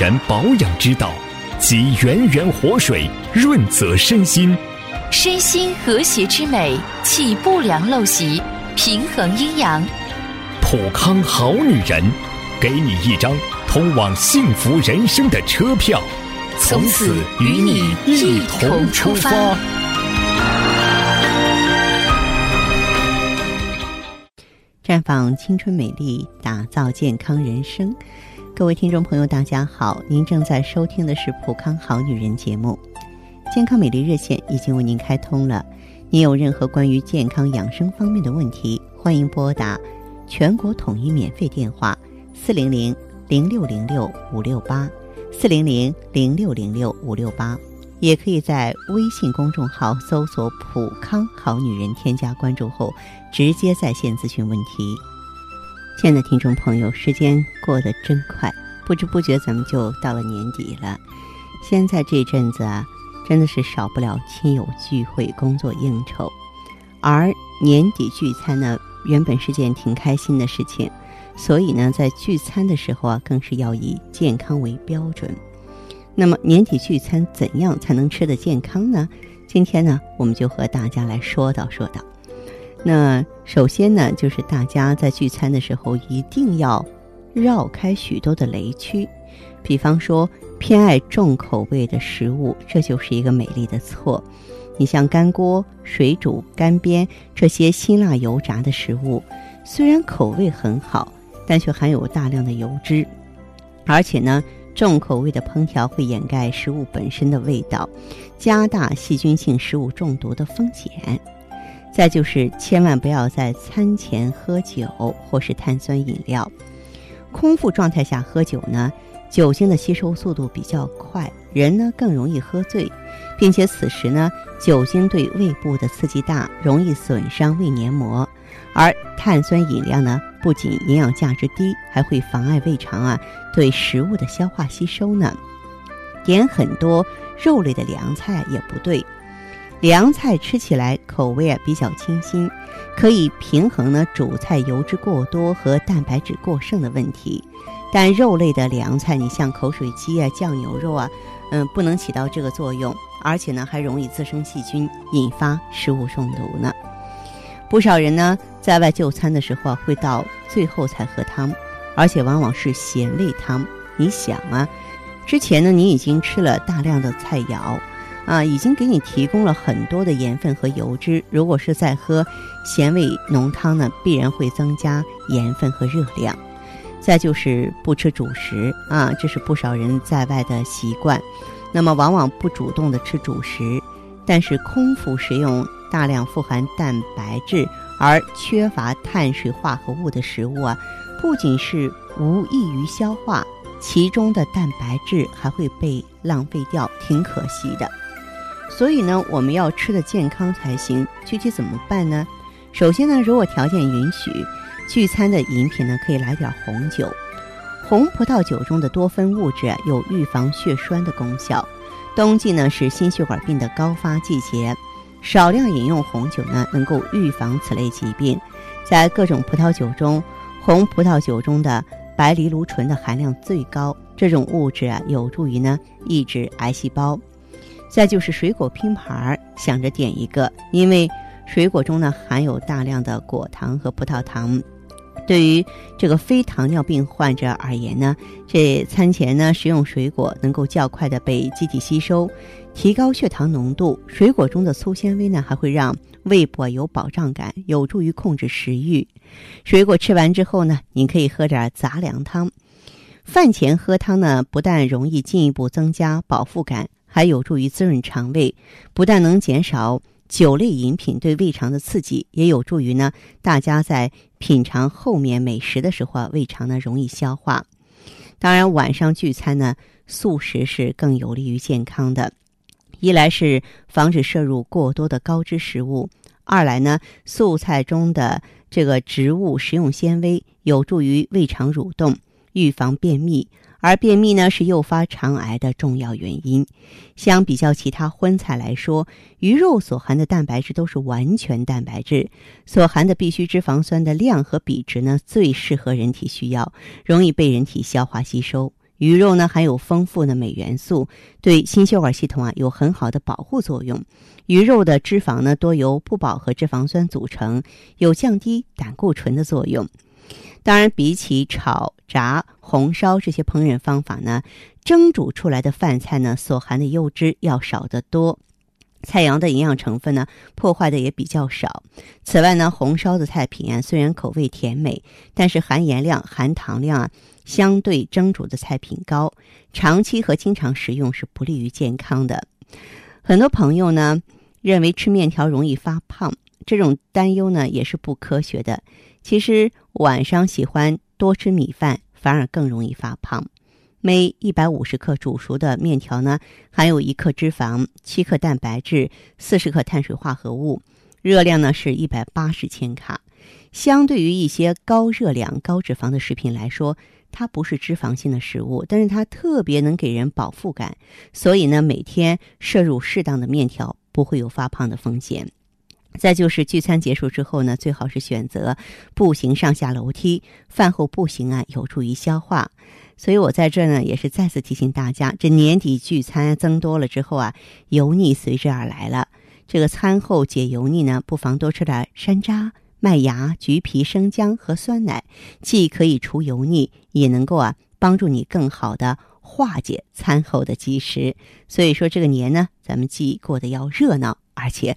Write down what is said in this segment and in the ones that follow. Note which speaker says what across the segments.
Speaker 1: 然保养之道，集源源活水润泽身心，
Speaker 2: 身心和谐之美，气不良陋习，平衡阴阳。
Speaker 1: 普康好女人，给你一张通往幸福人生的车票，从此与你一同出发。
Speaker 3: 绽放青春美丽，打造健康人生。各位听众朋友，大家好，您正在收听的是《普康好女人》节目，健康美丽热线已经为您开通了。您有任何关于健康养生方面的问题，欢迎拨打全国统一免费电话四零零零六零六五六八四零零零六零六五六八，也可以在微信公众号搜索“普康好女人”，添加关注后直接在线咨询问题。亲爱的听众朋友，时间过得真快，不知不觉咱们就到了年底了。现在这阵子啊，真的是少不了亲友聚会、工作应酬，而年底聚餐呢，原本是件挺开心的事情，所以呢，在聚餐的时候啊，更是要以健康为标准。那么年底聚餐怎样才能吃得健康呢？今天呢，我们就和大家来说道说道。那首先呢，就是大家在聚餐的时候一定要绕开许多的雷区，比方说偏爱重口味的食物，这就是一个美丽的错。你像干锅、水煮、干煸这些辛辣油炸的食物，虽然口味很好，但却含有大量的油脂，而且呢，重口味的烹调会掩盖食物本身的味道，加大细菌性食物中毒的风险。再就是千万不要在餐前喝酒或是碳酸饮料。空腹状态下喝酒呢，酒精的吸收速度比较快，人呢更容易喝醉，并且此时呢，酒精对胃部的刺激大，容易损伤胃黏膜。而碳酸饮料呢，不仅营养价值低，还会妨碍胃肠啊对食物的消化吸收呢。点很多肉类的凉菜也不对。凉菜吃起来口味啊比较清新，可以平衡呢主菜油脂过多和蛋白质过剩的问题。但肉类的凉菜，你像口水鸡啊、酱牛肉啊，嗯，不能起到这个作用，而且呢还容易滋生细菌，引发食物中毒呢。不少人呢在外就餐的时候啊，会到最后才喝汤，而且往往是咸味汤。你想啊，之前呢你已经吃了大量的菜肴。啊，已经给你提供了很多的盐分和油脂。如果是在喝咸味浓汤呢，必然会增加盐分和热量。再就是不吃主食啊，这是不少人在外的习惯。那么往往不主动的吃主食，但是空腹食用大量富含蛋白质而缺乏碳水化合物的食物啊，不仅是无益于消化，其中的蛋白质还会被浪费掉，挺可惜的。所以呢，我们要吃的健康才行。具体怎么办呢？首先呢，如果条件允许，聚餐的饮品呢，可以来点红酒。红葡萄酒中的多酚物质，有预防血栓的功效。冬季呢是心血管病的高发季节，少量饮用红酒呢，能够预防此类疾病。在各种葡萄酒中，红葡萄酒中的白藜芦醇的含量最高，这种物质啊，有助于呢抑制癌细胞。再就是水果拼盘儿，想着点一个，因为水果中呢含有大量的果糖和葡萄糖，对于这个非糖尿病患者而言呢，这餐前呢食用水果能够较快的被机体吸收，提高血糖浓度。水果中的粗纤维呢还会让胃部有饱胀感，有助于控制食欲。水果吃完之后呢，您可以喝点杂粮汤。饭前喝汤呢，不但容易进一步增加饱腹感。还有助于滋润肠胃，不但能减少酒类饮品对胃肠的刺激，也有助于呢大家在品尝后面美食的时候啊，胃肠呢容易消化。当然，晚上聚餐呢，素食是更有利于健康的。一来是防止摄入过多的高脂食物，二来呢，素菜中的这个植物食用纤维有助于胃肠蠕动，预防便秘。而便秘呢是诱发肠癌的重要原因。相比较其他荤菜来说，鱼肉所含的蛋白质都是完全蛋白质，所含的必需脂肪酸的量和比值呢最适合人体需要，容易被人体消化吸收。鱼肉呢含有丰富的镁元素，对心血管系统啊有很好的保护作用。鱼肉的脂肪呢多由不饱和脂肪酸组成，有降低胆固醇的作用。当然，比起炒、炸、红烧这些烹饪方法呢，蒸煮出来的饭菜呢所含的油脂要少得多。菜肴的营养成分呢，破坏的也比较少。此外呢，红烧的菜品啊，虽然口味甜美，但是含盐量、含糖量啊，相对蒸煮的菜品高。长期和经常食用是不利于健康的。很多朋友呢认为吃面条容易发胖，这种担忧呢也是不科学的。其实晚上喜欢多吃米饭，反而更容易发胖。每一百五十克煮熟的面条呢，含有一克脂肪、七克蛋白质、四十克碳水化合物，热量呢是一百八十千卡。相对于一些高热量、高脂肪的食品来说，它不是脂肪性的食物，但是它特别能给人饱腹感。所以呢，每天摄入适当的面条，不会有发胖的风险。再就是聚餐结束之后呢，最好是选择步行上下楼梯，饭后步行啊，有助于消化。所以我在这呢，也是再次提醒大家，这年底聚餐增多了之后啊，油腻随之而来了。这个餐后解油腻呢，不妨多吃点山楂、麦芽、橘皮、生姜和酸奶，既可以除油腻，也能够啊帮助你更好的化解餐后的积食。所以说这个年呢，咱们既过得要热闹，而且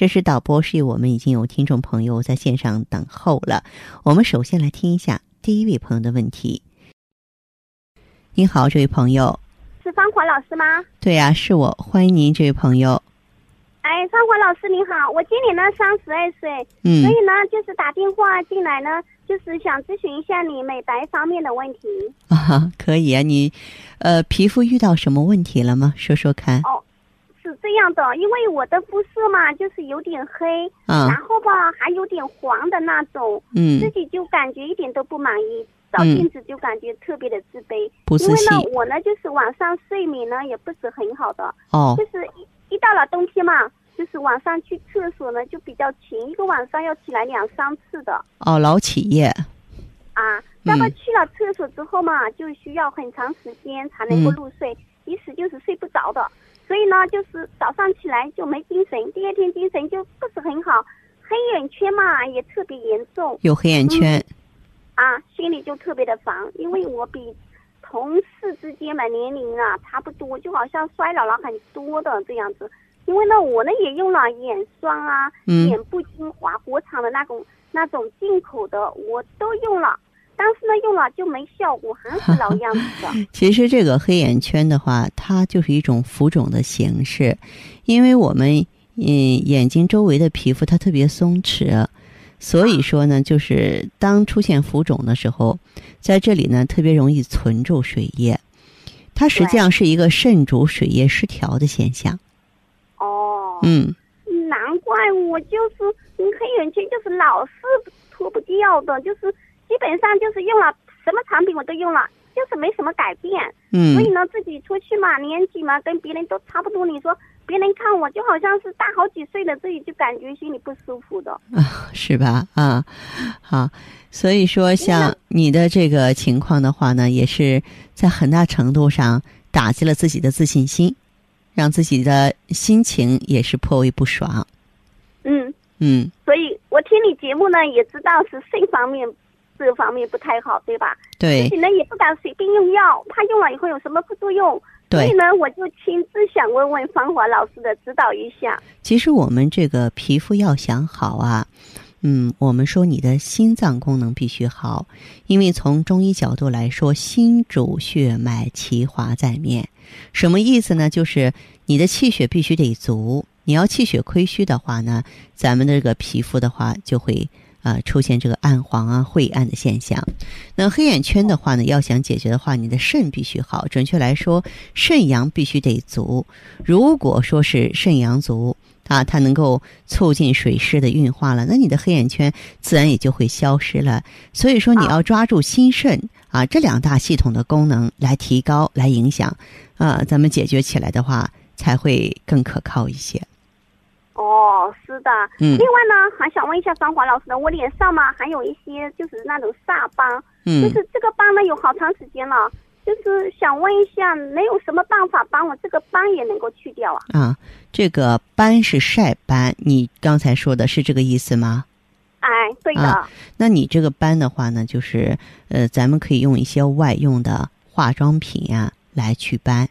Speaker 3: 这是导播示意我们已经有听众朋友在线上等候了，我们首先来听一下第一位朋友的问题。你好，这位朋友。
Speaker 4: 是方华老师吗？
Speaker 3: 对呀，是我，欢迎您这位朋友。
Speaker 4: 哎，方华老师您好，我今年呢三十二岁，
Speaker 3: 嗯，
Speaker 4: 所以呢就是打电话进来呢，就是想咨询一下你美白方面的问题。
Speaker 3: 啊，可以啊，你，呃，皮肤遇到什么问题了吗？说说看。
Speaker 4: 哦，是这样的，因为我的肤色嘛，就是有点黑，
Speaker 3: 啊，
Speaker 4: 然后吧还有点黄的那种，
Speaker 3: 嗯，
Speaker 4: 自己就感觉一点都不满意。照镜子就感觉特别的自卑，
Speaker 3: 因
Speaker 4: 为呢，我呢就是晚上睡眠呢也不是很好的，
Speaker 3: 哦，
Speaker 4: 就是一一到了冬天嘛，就是晚上去厕所呢就比较勤，一个晚上要起来两三次的。
Speaker 3: 哦，老起夜。
Speaker 4: 啊，那么去了厕所之后嘛，就需要很长时间才能够入睡，一时就是睡不着的，所以呢，就是早上起来就没精神，第二天精神就不是很好，黑眼圈嘛也特别严重。
Speaker 3: 有黑眼圈。
Speaker 4: 啊，心里就特别的烦，因为我比同事之间嘛年龄啊差不多，就好像衰老了很多的这样子。因为呢，我呢也用了眼霜啊、眼部精华，国产的那种那种进口的我都用了，但是呢用了就没效果，还是老样子的。
Speaker 3: 其实这个黑眼圈的话，它就是一种浮肿的形式，因为我们嗯眼睛周围的皮肤它特别松弛。所以说呢，就是当出现浮肿的时候，在这里呢特别容易存住水液，它实际上是一个肾主水液失调的现象。
Speaker 4: 哦，
Speaker 3: 嗯，
Speaker 4: 难怪我就是黑眼圈就是老是脱不掉的，就是基本上就是用了什么产品我都用了，就是没什么改变。
Speaker 3: 嗯，
Speaker 4: 所以呢，自己出去嘛，年纪嘛跟别人都差不多，你说。别人看我就好像是大好几岁了，自己就感觉心里不舒服的
Speaker 3: 啊，是吧？啊，好，所以说像你的这个情况的话呢，也是在很大程度上打击了自己的自信心，让自己的心情也是颇为不爽。
Speaker 4: 嗯
Speaker 3: 嗯，
Speaker 4: 所以我听你节目呢，也知道是肾方面这方面不太好，对吧？
Speaker 3: 对。
Speaker 4: 自己呢也不敢随便用药，怕用了以后有什么副作用。所以呢，我就亲自想问问芳华老师的指导一下。
Speaker 3: 其实我们这个皮肤要想好啊，嗯，我们说你的心脏功能必须好，因为从中医角度来说，心主血脉，其华在面。什么意思呢？就是你的气血必须得足。你要气血亏虚的话呢，咱们的这个皮肤的话就会呃出现这个暗黄啊、晦暗的现象。那黑眼圈的话呢，要想解决的话，你的肾必须好，准确来说，肾阳必须得足。如果说是肾阳足啊，它能够促进水湿的运化了，那你的黑眼圈自然也就会消失了。所以说，你要抓住心肾啊这两大系统的功能来提高、来影响啊，咱们解决起来的话，才会更可靠一些。
Speaker 4: 哦，是的。
Speaker 3: 嗯
Speaker 4: 另外呢，还想问一下张华老师呢，我脸上嘛还有一些就是那种煞斑，
Speaker 3: 嗯
Speaker 4: 就是这个斑呢有好长时间了，就是想问一下，没有什么办法帮我这个斑也能够去掉啊？
Speaker 3: 啊，这个斑是晒斑，你刚才说的是这个意思吗？
Speaker 4: 哎，对的。
Speaker 3: 啊那你这个斑的话呢，就是呃，咱们可以用一些外用的化妆品呀、来祛斑，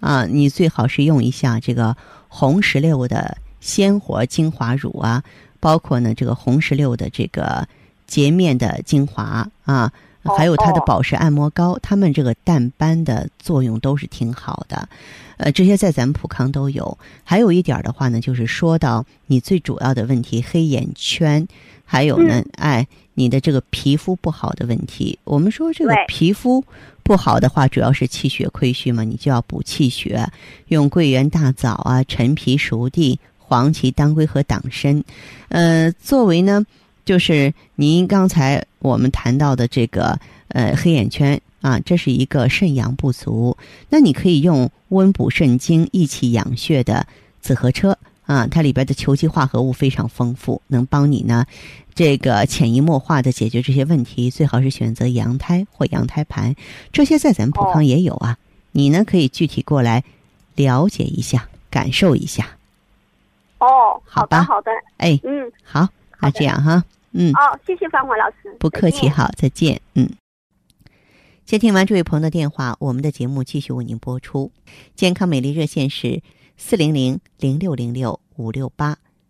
Speaker 3: 啊，你最好是用一下这个红石榴的鲜活精华乳啊，包括呢这个红石榴的这个洁面的精华啊，
Speaker 4: 哦
Speaker 3: 还有它的
Speaker 4: 哦
Speaker 3: 保湿按摩膏，它们这个淡斑的作用都是挺好的。呃，这些在咱们普康都有。还有一点儿的话呢，就是说到你最主要的问题，黑眼圈，还有呢，哎，你的这个皮肤不好的问题。我们说这个皮肤不好的话，主要是气血亏虚嘛，你就要补气血，用桂圆、大枣啊、陈皮、熟地、黄芪、当归和党参。呃，作为呢，就是您刚才我们谈到的这个呃黑眼圈啊，这是一个肾阳不足，那你可以用温补肾精、益气养血的紫河车啊，它里边的球基化合物非常丰富，能帮你呢这个潜移默化的解决这些问题。最好是选择羊胎或羊胎盘，这些在咱们普康也有啊。你呢可以具体过来了解一下，感受一下。
Speaker 4: 哦，
Speaker 3: 好吧
Speaker 4: 好的，好的。
Speaker 3: 哎，
Speaker 4: 嗯，
Speaker 3: 好，那这样哈，嗯。
Speaker 4: 哦，谢谢方华老师。
Speaker 3: 不客气，好，再见。嗯，接听完这位朋友的电话，我们的节目继续为您播出。健康美丽热线是四零零零六零六五六八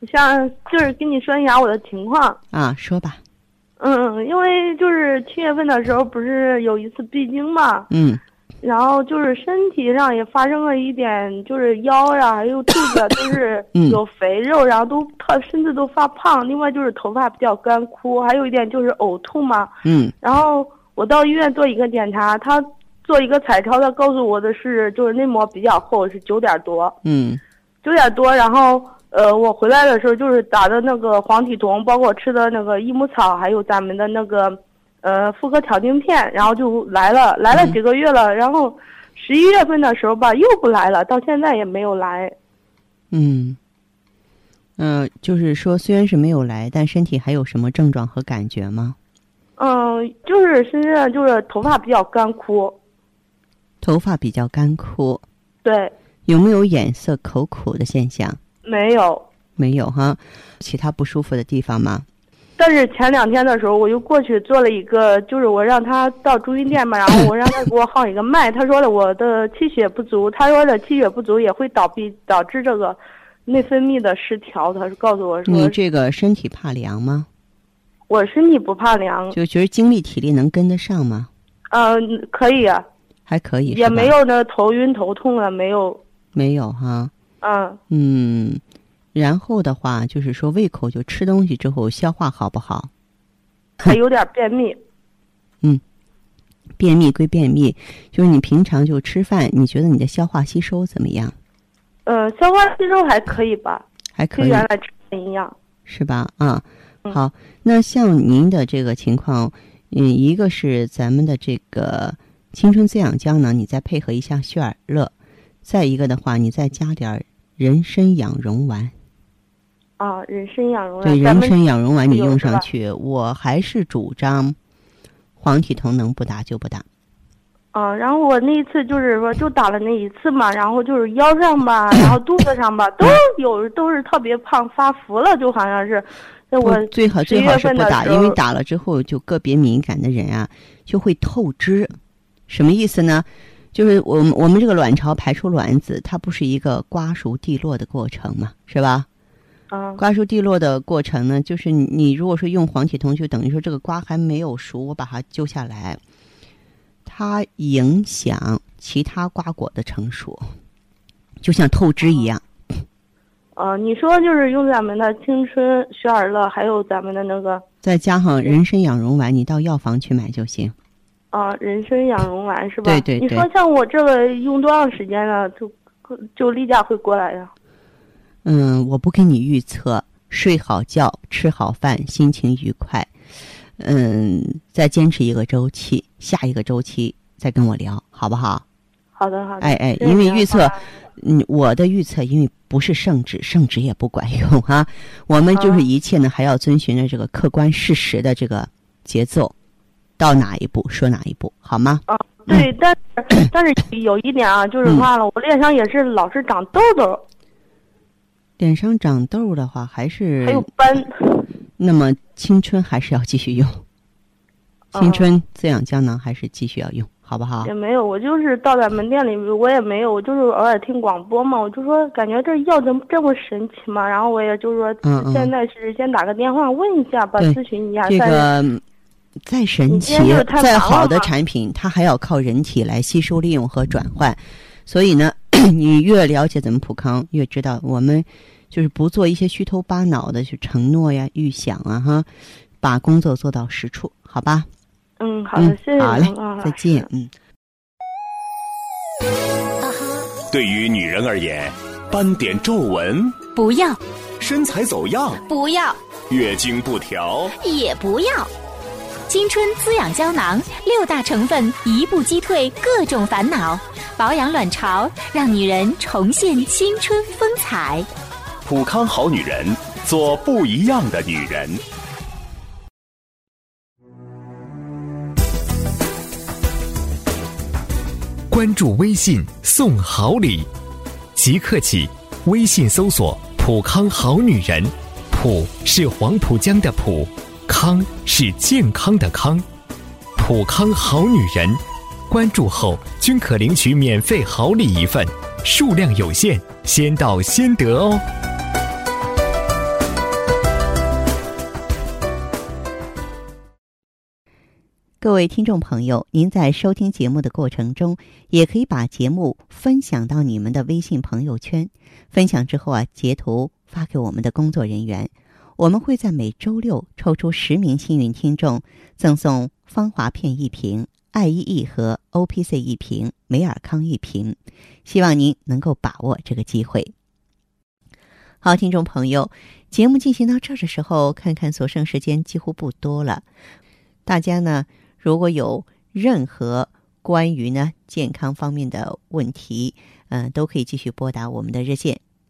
Speaker 5: 我想就是跟你说一下我的情况，
Speaker 3: 啊，说吧。
Speaker 5: 嗯，因为就是七月份的时候不是有一次闭经嘛，
Speaker 3: 嗯。
Speaker 5: 然后就是身体上也发生了一点，就是腰呀还有肚子啊都是
Speaker 3: 嗯。
Speaker 5: 有肥肉，然后都特身子都发胖，另外就是头发比较干枯，还有一点就是呕吐嘛，
Speaker 3: 嗯。
Speaker 5: 然后我到医院做一个检查，他做一个彩超，他告诉我的是就是内膜比较厚，是九点多。
Speaker 3: 嗯。
Speaker 5: 九点多，然后呃，我回来的时候就是打的那个黄体酮，包括吃的那个益母草，还有咱们的那个呃妇科调经片，然后就来了，来了
Speaker 3: 嗯
Speaker 5: 几个月了，然后十一月份的时候吧又不来了，到现在也没有来。
Speaker 3: 嗯嗯、就是说，虽然是没有来，但身体还有什么症状和感觉吗？
Speaker 5: 嗯，就是身上就是头发比较干枯，
Speaker 3: 头发比较干枯，
Speaker 5: 对，
Speaker 3: 有没有眼涩、口苦的现象？
Speaker 5: 没有。
Speaker 3: 没有哈，其他不舒服的地方吗？
Speaker 5: 但是前两天的时候，我就过去做了一个，就是我让他到中医店嘛，然后我让他给我号一个脉，他说了我的气血不足，他说的气血不足也会导必导致这个内分泌的失调，他是告诉我说
Speaker 3: 你这个身体怕凉吗？
Speaker 5: 我身体不怕凉，
Speaker 3: 就觉得精力体力能跟得上吗？
Speaker 5: 嗯、可以啊，
Speaker 3: 还可以，
Speaker 5: 也没有那头晕头痛啊，没有，
Speaker 3: 没有哈。
Speaker 5: 嗯，
Speaker 3: 嗯，然后的话就是说胃口就吃东西之后消化好不好？
Speaker 5: 还有点便秘，嗯。
Speaker 3: 便秘归便秘，就是你平常就吃饭，你觉得你的消化吸收怎么样？
Speaker 5: 呃、消化吸收还可以吧，
Speaker 3: 还可以。
Speaker 5: 跟原来吃的一样，
Speaker 3: 是吧？啊，
Speaker 5: 嗯。
Speaker 3: 好，那像您的这个情况，嗯，一个是咱们的这个青春滋养胶囊，你再配合一下血尔乐，再一个的话，你再加点儿人参养荣丸。
Speaker 5: 啊，人参养荣，丸，对
Speaker 3: 人参养荣丸你用上去，我还是主张黄体酮能不打就不打。
Speaker 5: 啊，然后我那一次就是说就打了那一次嘛，然后就是腰上吧，然后肚子上吧都有都是特别胖发福了，就好像是，那我
Speaker 3: 最好最好是不打，因为打了之后就个别敏感的人啊就会透支。什么意思呢？就是我们我们这个卵巢排出卵子，它不是一个瓜熟蒂落的过程嘛，是吧？
Speaker 5: 啊，
Speaker 3: 瓜熟蒂落的过程呢，就是你如果说用黄体酮，就等于说这个瓜还没有熟，我把它揪下来，它影响其他瓜果的成熟，就像透支一样。
Speaker 5: 啊，你说就是用咱们的青春雪尔乐，还有咱们的那个，
Speaker 3: 再加上人参养荣丸，你到药房去买就行。
Speaker 5: 啊，人参养荣丸是吧？
Speaker 3: 对对
Speaker 5: 对。你说像我这个用多长时间呢？就就例假会过来呀？
Speaker 3: 嗯，我不给你预测。睡好觉，吃好饭，心情愉快。嗯，再坚持一个周期，下一个周期再跟我聊，好不好？
Speaker 5: 好的，好的。
Speaker 3: 哎哎，因为预测，嗯，我的预测因为不是圣旨，圣旨也不管用啊。我们就是一切呢，还要遵循着这个客观事实的这个节奏。到哪一步说哪一步，好吗？
Speaker 5: 啊，对，但是 但是有一点啊，就是话了，我脸上也是老是长痘痘。
Speaker 3: 脸上长痘的话，还是
Speaker 5: 还有斑。
Speaker 3: 那么青春还是要继续用，青春滋养胶囊还是继续要用，好不好？
Speaker 5: 也没有，我就是到咱门店里，我也没有，我就是偶尔听广播嘛，我就说感觉这药怎么这么神奇嘛，然后我也就是说，现在是先打个电话问一下吧，咨询一下。
Speaker 3: 这个。再神奇、再好的产品，它还要靠人体来吸收、利用和转换。所以呢，你越了解咱们普康，越知道我们就是不做一些虚头巴脑的去承诺呀、预想啊，哈，把工作做到实处，好吧？
Speaker 5: 嗯，好的，谢谢。
Speaker 3: 好嘞，再见。嗯。
Speaker 1: 对于女人而言，斑点皱纹
Speaker 2: 不要，
Speaker 1: 身材走样
Speaker 2: 不要，
Speaker 1: 月经不调
Speaker 2: 也不要。青春滋养胶囊，六大成分一步击退各种烦恼，保养卵巢，让女人重现青春风采。
Speaker 1: 普康好女人，做不一样的女人。关注微信送好礼，即刻起，微信搜索“普康好女人”，普是黄浦江的浦。康是健康的康，普康好女人，关注后均可领取免费好礼一份，数量有限，先到先得哦。
Speaker 3: 各位听众朋友，您在收听节目的过程中，也可以把节目分享到你们的微信朋友圈，分享之后啊，截图发给我们的工作人员。我们会在每周六抽出十名幸运听众，赠送芳华片一瓶、爱伊一盒、O P C 一瓶、美尔康一瓶，希望您能够把握这个机会。好，听众朋友，节目进行到这儿的时候，看看所剩时间几乎不多了。大家呢，如果有任何关于呢健康方面的问题，嗯，都可以继续拨打我们的热线。